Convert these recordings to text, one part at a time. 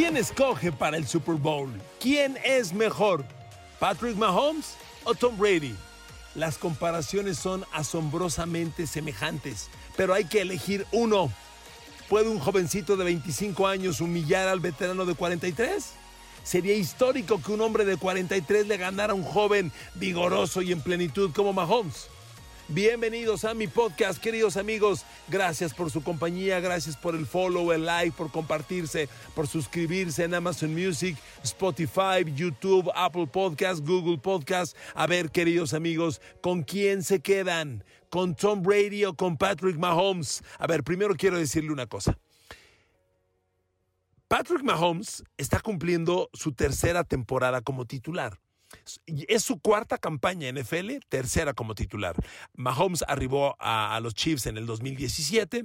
¿Quién escoge para el Super Bowl? ¿Quién es mejor? ¿Patrick Mahomes o Tom Brady? Las comparaciones son asombrosamente semejantes, pero hay que elegir uno. ¿Puede un jovencito de 25 años humillar al veterano de 43? Sería histórico que un hombre de 43 le ganara a un joven vigoroso y en plenitud como Mahomes. Bienvenidos a mi podcast, queridos amigos. Gracias por su compañía, gracias por el follow, el like, por compartirse, por suscribirse en Amazon Music, Spotify, YouTube, Apple Podcast, Google Podcast. A ver, queridos amigos, ¿con quién se quedan? ¿Con Tom Brady o con Patrick Mahomes? A ver, primero quiero decirle una cosa. Patrick Mahomes está cumpliendo su tercera temporada como titular. Es su cuarta campaña en NFL, tercera como titular. Mahomes arribó a, los Chiefs en el 2017.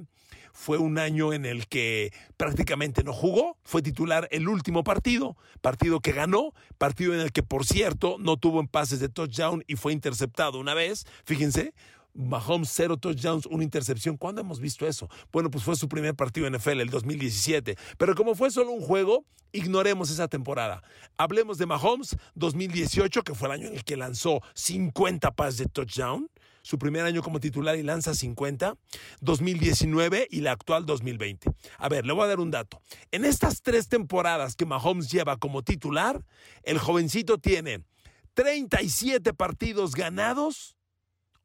Fue un año en el que prácticamente no jugó. Fue titular el último partido, partido que ganó, partido en el que, por cierto, no tuvo en pases de touchdown y fue interceptado una vez. Fíjense, Mahomes cero touchdowns, una intercepción. ¿Cuándo hemos visto eso? Bueno, pues fue su primer partido en NFL, el 2017. Pero como fue solo un juego, ignoremos esa temporada. Hablemos de Mahomes 2018, que fue el año en el que lanzó 50 pases de touchdown. Su primer año como titular y lanza 50. 2019 y la actual 2020. A ver, le voy a dar un dato. En estas tres temporadas que Mahomes lleva como titular, el jovencito tiene 37 partidos ganados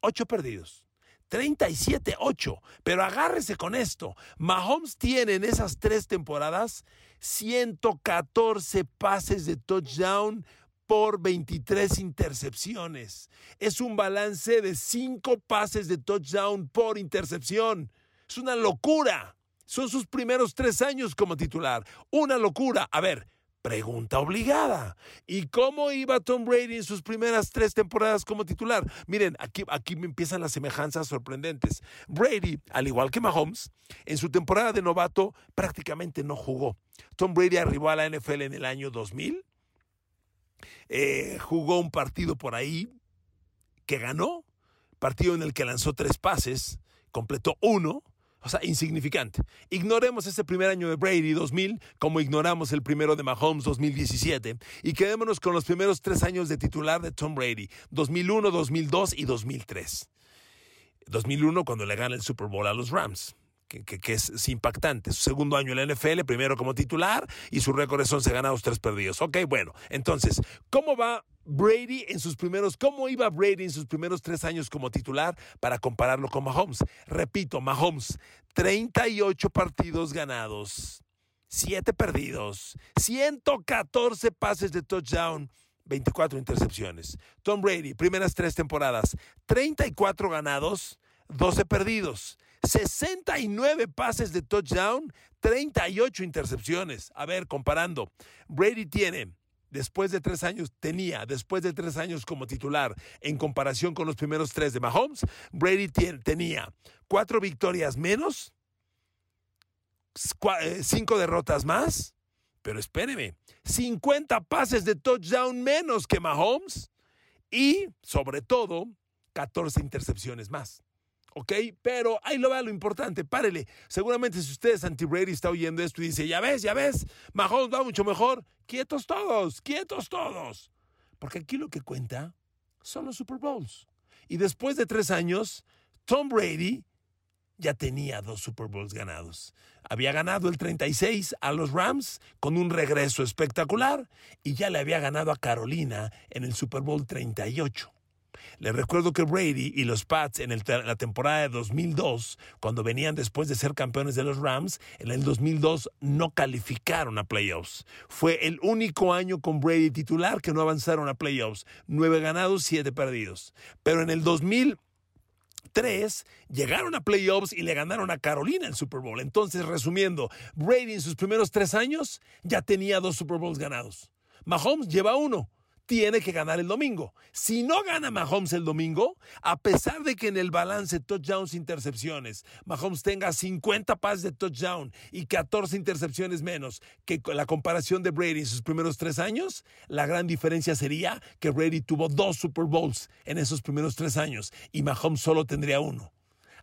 8 perdidos. 37-8. Pero agárrese con esto. Mahomes tiene en esas tres temporadas 114 pases de touchdown por 23 intercepciones. Es un balance de 5 pases de touchdown por intercepción. Es una locura. Son sus primeros tres años como titular. Una locura. A ver, Pregunta obligada. ¿Y cómo iba Tom Brady en sus primeras tres temporadas como titular? Miren, aquí, aquí empiezan las semejanzas sorprendentes. Brady, al igual que Mahomes, en su temporada de novato prácticamente no jugó. Tom Brady arribó a la NFL en el año 2000. Eh, jugó un partido por ahí que ganó, partido en el que lanzó tres pases, completó uno o sea, insignificante. Ignoremos ese primer año de Brady 2000 como ignoramos el primero de Mahomes 2017 y quedémonos con los primeros tres años de titular de Tom Brady, 2001, 2002 y 2003. 2001 cuando le gana el Super Bowl a los Rams. Que, que, es, impactante. Su segundo año en la NFL, primero como titular, y su récord son 11 ganados, 3 perdidos. Ok, bueno, entonces, ¿cómo va Brady en sus primeros, cómo iba Brady en sus primeros tres años como titular para compararlo con Mahomes. Repito, Mahomes, 38 partidos ganados, 7 perdidos, 114 pases de touchdown, 24 intercepciones. Tom Brady, primeras tres temporadas, 34 ganados, 12 perdidos. 69 pases de touchdown, 38 intercepciones. A ver, comparando, Brady tiene después de tres años, tenía después de tres años como titular en comparación con los primeros tres de Mahomes, Brady tenía cuatro victorias menos, eh, cinco derrotas más, pero espéreme, 50 pases de touchdown menos que Mahomes y, sobre todo, 14 intercepciones más. ¿Ok? Pero ahí lo va lo importante, párele. Seguramente si ustedes anti-Brady está oyendo esto y dice, ya ves, ya ves, Mahomes va mucho mejor. Quietos todos, quietos todos. Porque aquí lo que cuenta son los Super Bowls. Y después de tres años, Tom Brady ya tenía dos Super Bowls ganados. Había ganado el 36 a los Rams con un regreso espectacular y ya le había ganado a Carolina en el Super Bowl 38. Les recuerdo que Brady y los Pats en la temporada de 2002, cuando venían después de ser campeones de los Rams, en el 2002 no calificaron a playoffs. Fue el único año con Brady titular que no avanzaron a playoffs. Nueve ganados, siete perdidos. Pero en el 2003 llegaron a playoffs y le ganaron a Carolina el Super Bowl. Entonces, resumiendo, Brady en sus primeros tres años ya tenía dos Super Bowls ganados. Mahomes lleva uno tiene que ganar el domingo. Si no gana Mahomes el domingo, a pesar de que en el balance touchdowns intercepciones, Mahomes tenga 50 pases de touchdown y 14 intercepciones menos que la comparación de Brady en sus primeros tres años, la gran diferencia sería que Brady tuvo dos Super Bowls en esos primeros tres años y Mahomes solo tendría uno.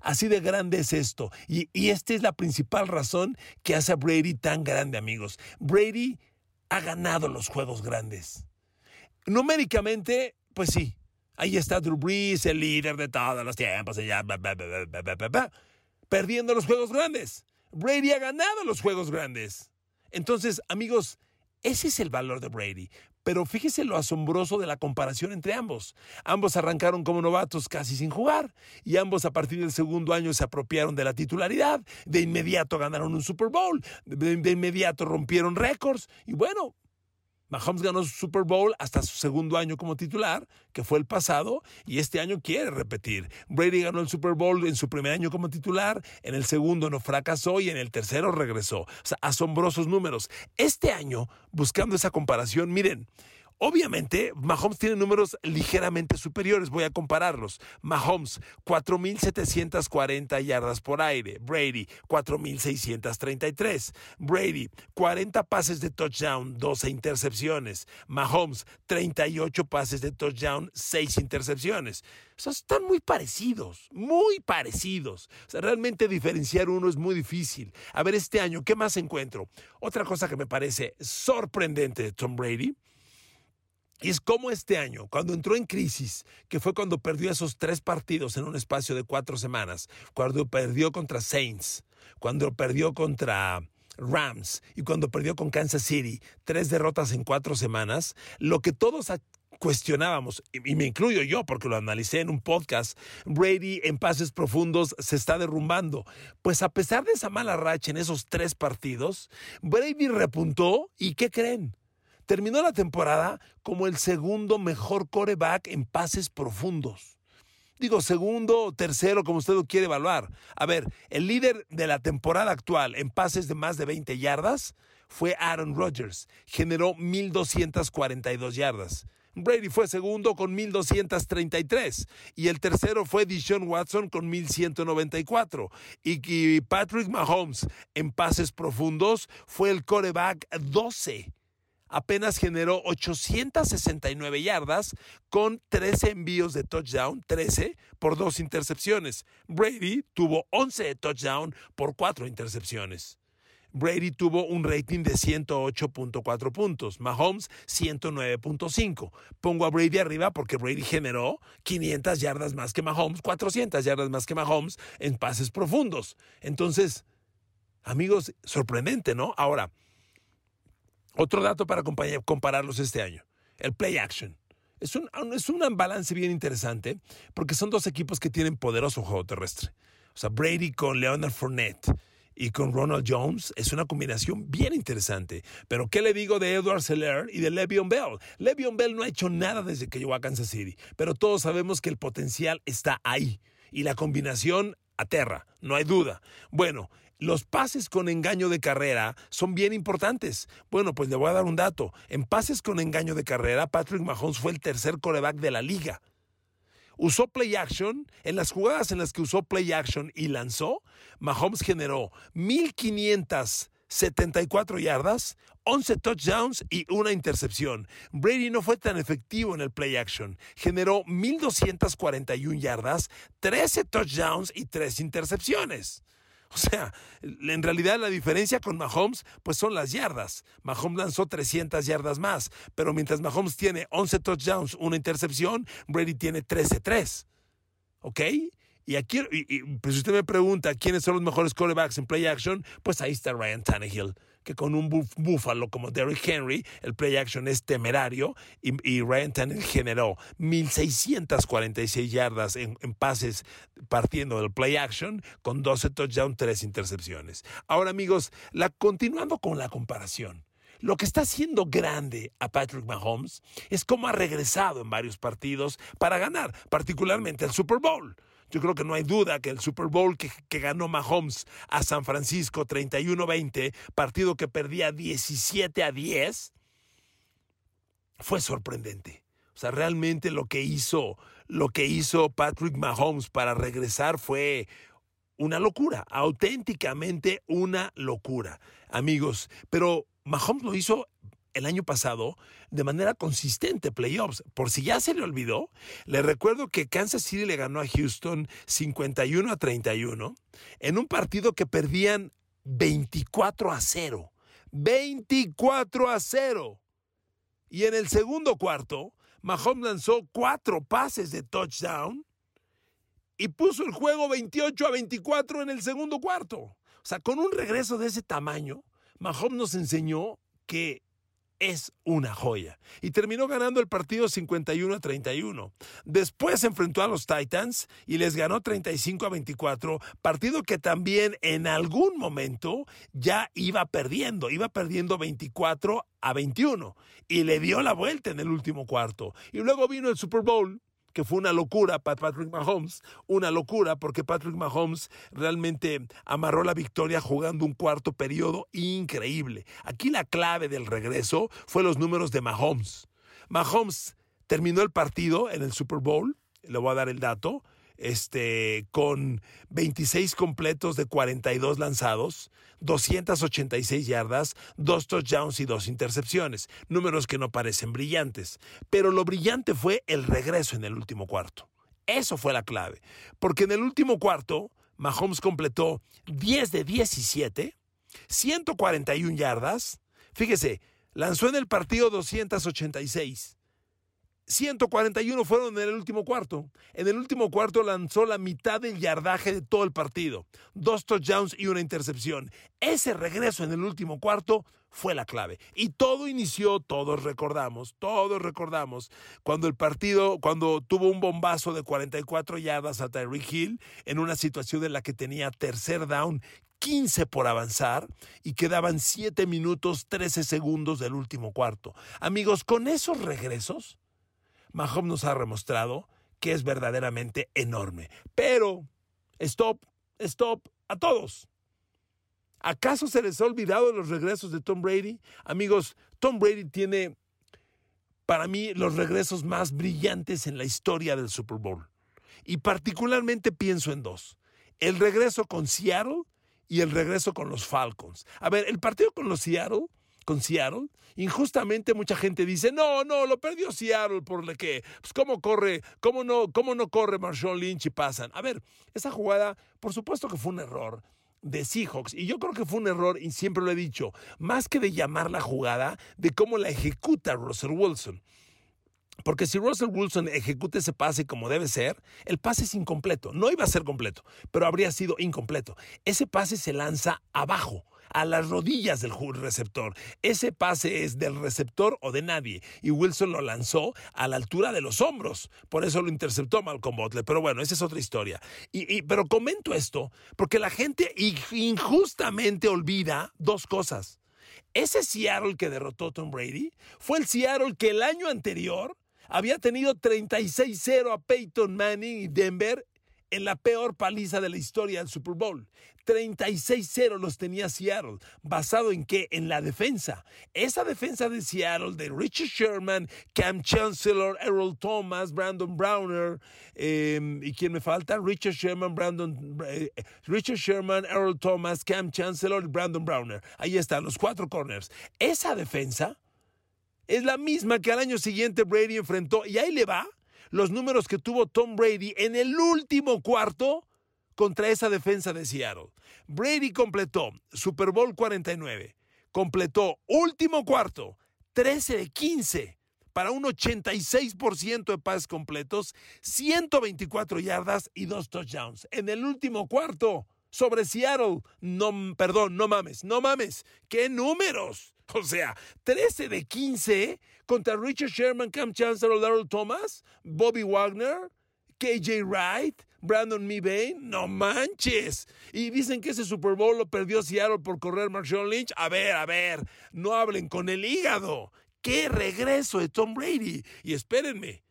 Así de grande es esto. Y, y esta es la principal razón que hace a Brady tan grande, amigos. Brady ha ganado los juegos grandes. Numéricamente, pues sí. Ahí está Drew Brees, el líder de todos los tiempos, ya, perdiendo los juegos grandes. Brady ha ganado los juegos grandes. Entonces, amigos, ese es el valor de Brady. Pero fíjese lo asombroso de la comparación entre ambos. Ambos arrancaron como novatos casi sin jugar y ambos a partir del segundo año se apropiaron de la titularidad. De inmediato ganaron un Super Bowl, de inmediato rompieron récords y bueno, Mahomes ganó su Super Bowl hasta su segundo año como titular, que fue el pasado, y este año quiere repetir. Brady ganó el Super Bowl en su primer año como titular, en el segundo no fracasó y en el tercero regresó. O sea, asombrosos números. Este año, buscando esa comparación, miren, Obviamente, Mahomes tiene números ligeramente superiores. Voy a compararlos. Mahomes, 4.740 yardas por aire. Brady, 4.633. Brady, 40 pases de touchdown, 12 intercepciones. Mahomes, 38 pases de touchdown, 6 intercepciones. O están muy parecidos, muy parecidos. Realmente diferenciar uno es muy difícil. A ver, este año, ¿qué más encuentro? Otra cosa que me parece sorprendente de Tom Brady y es como este año, cuando entró en crisis, que fue cuando perdió esos tres partidos en un espacio de cuatro semanas, cuando perdió contra Saints, cuando perdió contra Rams y cuando perdió con Kansas City, tres derrotas en cuatro semanas, lo que todos cuestionábamos, y me incluyo yo porque lo analicé en un podcast, Brady en pases profundos se está derrumbando. Pues a pesar de esa mala racha en esos tres partidos, Brady repuntó y ¿qué creen? Terminó la temporada como el segundo mejor coreback en pases profundos. Digo, segundo o tercero, como usted lo quiere evaluar. A ver, el líder de la temporada actual en pases de más de 20 yardas fue Aaron Rodgers. Generó 1.242 yardas. Brady fue segundo con 1.233 y el tercero fue Deshaun Watson con 1.194 y, y Patrick Mahomes en pases profundos fue el coreback 12 apenas generó 869 yardas con 13 envíos de touchdown, 13 por dos intercepciones. Brady tuvo 11 de touchdown por cuatro intercepciones. Brady tuvo un rating de 108.4 puntos, Mahomes 109.5. Pongo a Brady arriba porque Brady generó 500 yardas más que Mahomes, 400 yardas más que Mahomes en pases profundos. Entonces, amigos, sorprendente, ¿no? Ahora, otro dato para compararlos este año, el play action. Es un, es un balance bien interesante porque son dos equipos que tienen poderoso juego terrestre. O sea, Brady con Leonard Fournette y con Ronald Jones es una combinación bien interesante. Pero ¿qué le digo de Edward Seller y de Le'Veon Bell? Le'Veon Bell no ha hecho nada desde que llegó a Kansas City, pero todos sabemos que el potencial está ahí y la combinación aterra, no hay duda. Bueno, los pases con engaño de carrera son bien importantes. Bueno, pues le voy a dar un dato. En pases con engaño de carrera, Patrick Mahomes fue el tercer coreback de la liga. Usó play action. En las jugadas en las que usó play action y lanzó, Mahomes generó 1.574 yardas, 11 touchdowns y una intercepción. Brady no fue tan efectivo en el play action. Generó 1.241 yardas, 13 touchdowns y 3 intercepciones. O sea, en realidad la diferencia con Mahomes pues son las yardas. Mahomes lanzó 300 yardas más, pero mientras Mahomes tiene 11 touchdowns, una intercepción, Brady tiene 13-3. ¿Ok? Y aquí, pues si usted me pregunta quiénes son los mejores quarterbacks en play action, pues ahí está Ryan Tannehill que con un búfalo como Derrick Henry, el play action es temerario y, Ryan Tannehill generó 1.646 yardas en, pases partiendo del play action con 12 touchdowns, 3 intercepciones. Ahora amigos, continuando con la comparación. Lo que está haciendo grande a Patrick Mahomes es cómo ha regresado en varios partidos para ganar, particularmente el Super Bowl. Yo creo que no hay duda que el Super Bowl que, ganó Mahomes a San Francisco 31-20, partido que perdía 17 a 10, fue sorprendente. O sea, realmente lo que hizo, lo que hizo Patrick Mahomes para regresar fue una locura, auténticamente una locura, amigos. Pero Mahomes lo hizo el año pasado de manera consistente playoffs. Por si ya se le olvidó, le recuerdo que Kansas City le ganó a Houston 51 a 31 en un partido que perdían 24 a 0. 24 a 0. Y en el segundo cuarto, Mahomes lanzó cuatro pases de touchdown y puso el juego 28 a 24 en el segundo cuarto. O sea, con un regreso de ese tamaño, Mahomes nos enseñó que es una joya. Y terminó ganando el partido 51 a 31. Después enfrentó a los Titans y les ganó 35 a 24, partido que también en algún momento ya iba perdiendo, iba perdiendo 24 a 21 y le dio la vuelta en el último cuarto. Y luego vino el Super Bowl que fue una locura para Patrick Mahomes, una locura porque Patrick Mahomes realmente amarró la victoria jugando un cuarto periodo increíble. Aquí la clave del regreso fue los números de Mahomes. Mahomes terminó el partido en el Super Bowl, le voy a dar el dato, este, con 26 completos de 42 lanzados, 286 yardas, dos touchdowns y dos intercepciones, números que no parecen brillantes. Pero lo brillante fue el regreso en el último cuarto. Eso fue la clave, porque en el último cuarto Mahomes completó 10 de 17, 141 yardas, fíjese, lanzó en el partido 286 141 fueron en el último cuarto. En el último cuarto lanzó la mitad del yardaje de todo el partido. Dos touchdowns y una intercepción. Ese regreso en el último cuarto fue la clave. Y todo inició, todos recordamos, todos recordamos, cuando el partido, cuando tuvo un bombazo de 44 yardas a Tyreek Hill en una situación en la que tenía tercer down 15 por avanzar y quedaban 7 minutos 13 segundos del último cuarto. Amigos, con esos regresos, Mahomes nos ha demostrado que es verdaderamente enorme. Pero, stop, stop a todos. ¿Acaso se les ha olvidado los regresos de Tom Brady? Amigos, Tom Brady tiene para mí los regresos más brillantes en la historia del Super Bowl. Y particularmente pienso en dos. El regreso con Seattle y el regreso con los Falcons. A ver, el partido con los Seattle con Seattle. Injustamente mucha gente dice, no, no, lo perdió Seattle por lo que, pues cómo corre, cómo no, cómo no corre Marshall Lynch y pasan. A ver, esa jugada, por supuesto que fue un error de Seahawks. Y yo creo que fue un error, y siempre lo he dicho, más que de llamar la jugada, de cómo la ejecuta Russell Wilson. Porque si Russell Wilson ejecuta ese pase como debe ser, el pase es incompleto. No iba a ser completo, pero habría sido incompleto. Ese pase se lanza abajo a las rodillas del receptor. Ese pase es del receptor o de nadie. Y Wilson lo lanzó a la altura de los hombros. Por eso lo interceptó Malcolm Butler. Pero bueno, esa es otra historia. Y, pero comento esto porque la gente injustamente olvida dos cosas. Ese Seattle que derrotó Tom Brady fue el Seattle que el año anterior había tenido 36-0 a Peyton Manning y Denver en la peor paliza de la historia del Super Bowl. 36-0 los tenía Seattle. ¿Basado en qué? En la defensa. Esa defensa de Seattle de Richard Sherman, Cam Chancellor, Errol Thomas, Brandon Browner. Em, ¿Y quién me falta? Richard Sherman, Brandon. Eh, Richard Sherman, Errol Thomas, Cam Chancellor y Brandon Browner. Ahí están los cuatro corners. Esa defensa es la misma que al año siguiente Brady enfrentó. Y ahí le va los números que tuvo Tom Brady en el último cuarto contra esa defensa de Seattle. Brady completó Super Bowl 49, completó último cuarto, 13 de 15 para un 86% de pases completos, 124 yardas y dos touchdowns. En el último cuarto, sobre Seattle, no, perdón, no mames, no mames, qué números. O sea, 13 de 15 contra Richard Sherman, Cam Chancellor, Darrell Thomas, Bobby Wagner, KJ Wright, Brandon Mebane, no manches. Y dicen que ese Super Bowl lo perdió Seattle por correr Marshall Lynch. A ver, a ver, no hablen con el hígado. ¡Qué regreso de Tom Brady! Y espérenme,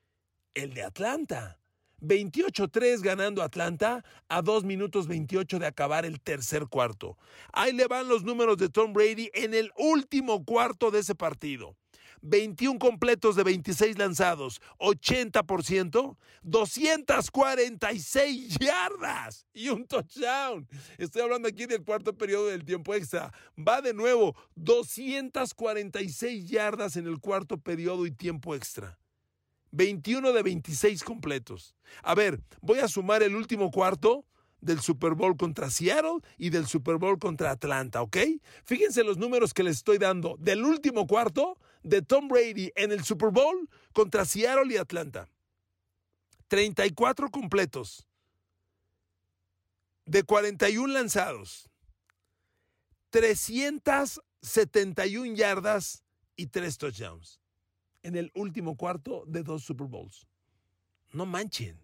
el de Atlanta. 28-3 ganando Atlanta a 2 minutos 28 de acabar el tercer cuarto. Ahí le van los números de Tom Brady en el último cuarto de ese partido. 21 completos de 26 lanzados, 80%, 246 yardas y un touchdown. Estoy hablando aquí del cuarto periodo del tiempo extra. Va de nuevo, 246 yardas en el cuarto periodo y tiempo extra. 21 de 26 completos. A ver, voy a sumar el último cuarto del Super Bowl contra Seattle y del Super Bowl contra Atlanta, ¿ok? Fíjense los números que les estoy dando del último cuarto de Tom Brady en el Super Bowl contra Seattle y Atlanta. 34 completos. De 41 lanzados. 371 yardas y 3 touchdowns. En el último cuarto de dos Super Bowls. No manchen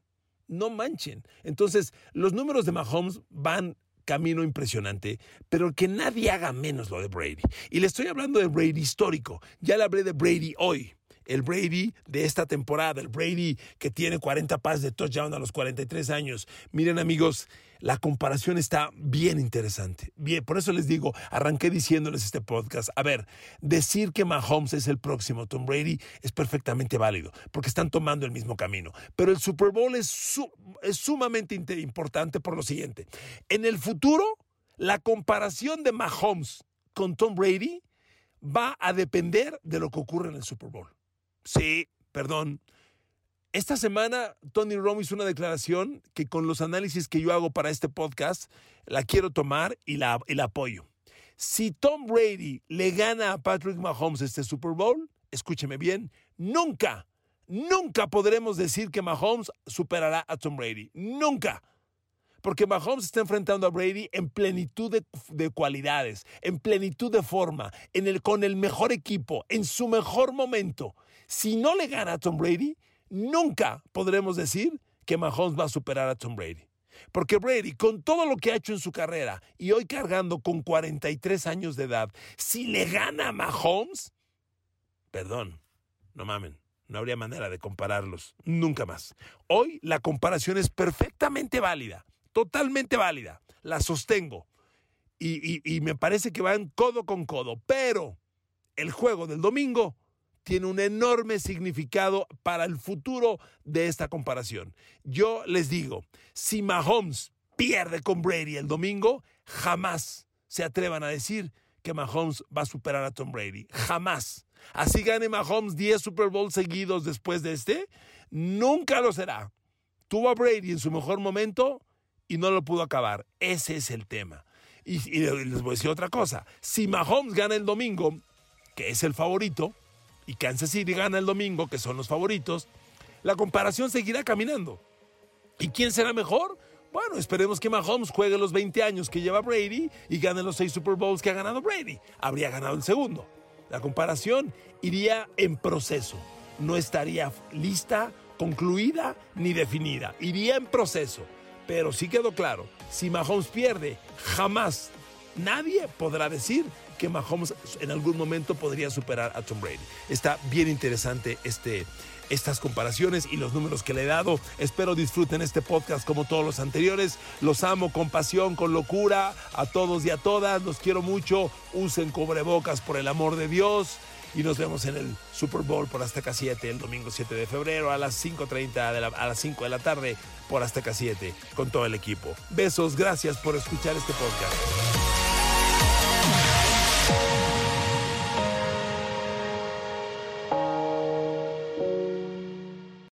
no manchen. Entonces, los números de Mahomes van camino impresionante, pero que nadie haga menos lo de Brady. Y le estoy hablando de Brady histórico. Ya le hablé de Brady hoy el Brady de esta temporada, el Brady que tiene 40 pases de touchdown a los 43 años. Miren amigos, la comparación está bien interesante. Bien, por eso les digo, arranqué diciéndoles este podcast. A ver, decir que Mahomes es el próximo Tom Brady es perfectamente válido, porque están tomando el mismo camino. Pero el Super Bowl es, es sumamente importante por lo siguiente. En el futuro, la comparación de Mahomes con Tom Brady va a depender de lo que ocurre en el Super Bowl. Sí, perdón. Esta semana Tony Romo hizo una declaración que con los análisis que yo hago para este podcast la quiero tomar y la, apoyo. Si Tom Brady le gana a Patrick Mahomes este Super Bowl, escúcheme bien, nunca, nunca podremos decir que Mahomes superará a Tom Brady. Nunca. Porque Mahomes está enfrentando a Brady en plenitud de, de, cualidades, en plenitud de forma, con el mejor equipo, en su mejor momento. Si no le gana a Tom Brady, nunca podremos decir que Mahomes va a superar a Tom Brady. Porque Brady, con todo lo que ha hecho en su carrera y hoy cargando con 43 años de edad, si le gana a Mahomes, perdón, no mamen, no habría manera de compararlos, nunca más. Hoy la comparación es perfectamente válida, totalmente válida, la sostengo. Y, y me parece que van codo con codo, pero el juego del domingo tiene un enorme significado para el futuro de esta comparación. Yo les digo, si Mahomes pierde con Brady el domingo, jamás se atrevan a decir que Mahomes va a superar a Tom Brady. Jamás. Así gane Mahomes 10 Super Bowls seguidos después de este, nunca lo será. Tuvo a Brady en su mejor momento y no lo pudo acabar. Ese es el tema. Y, y les voy a decir otra cosa. Si Mahomes gana el domingo, que es el favorito, y Kansas City gana el domingo, que son los favoritos, la comparación seguirá caminando. ¿Y quién será mejor? Bueno, esperemos que Mahomes juegue los 20 años que lleva Brady y gane los 6 Super Bowls que ha ganado Brady. Habría ganado el segundo. La comparación iría en proceso. No estaría lista, concluida ni definida. Iría en proceso. Pero sí quedó claro, si Mahomes pierde, jamás nadie podrá decir que Mahomes en algún momento podría superar a Tom Brady. Está bien interesante este, estas comparaciones y los números que le he dado. Espero disfruten este podcast como todos los anteriores. Los amo con pasión, con locura, a todos y a todas. Los quiero mucho. Usen cubrebocas por el amor de Dios. Y nos vemos en el Super Bowl por Azteca 7 el domingo 7 de febrero a las 5.30 de las 5 de la tarde por Azteca 7 con todo el equipo. Besos, gracias por escuchar este podcast.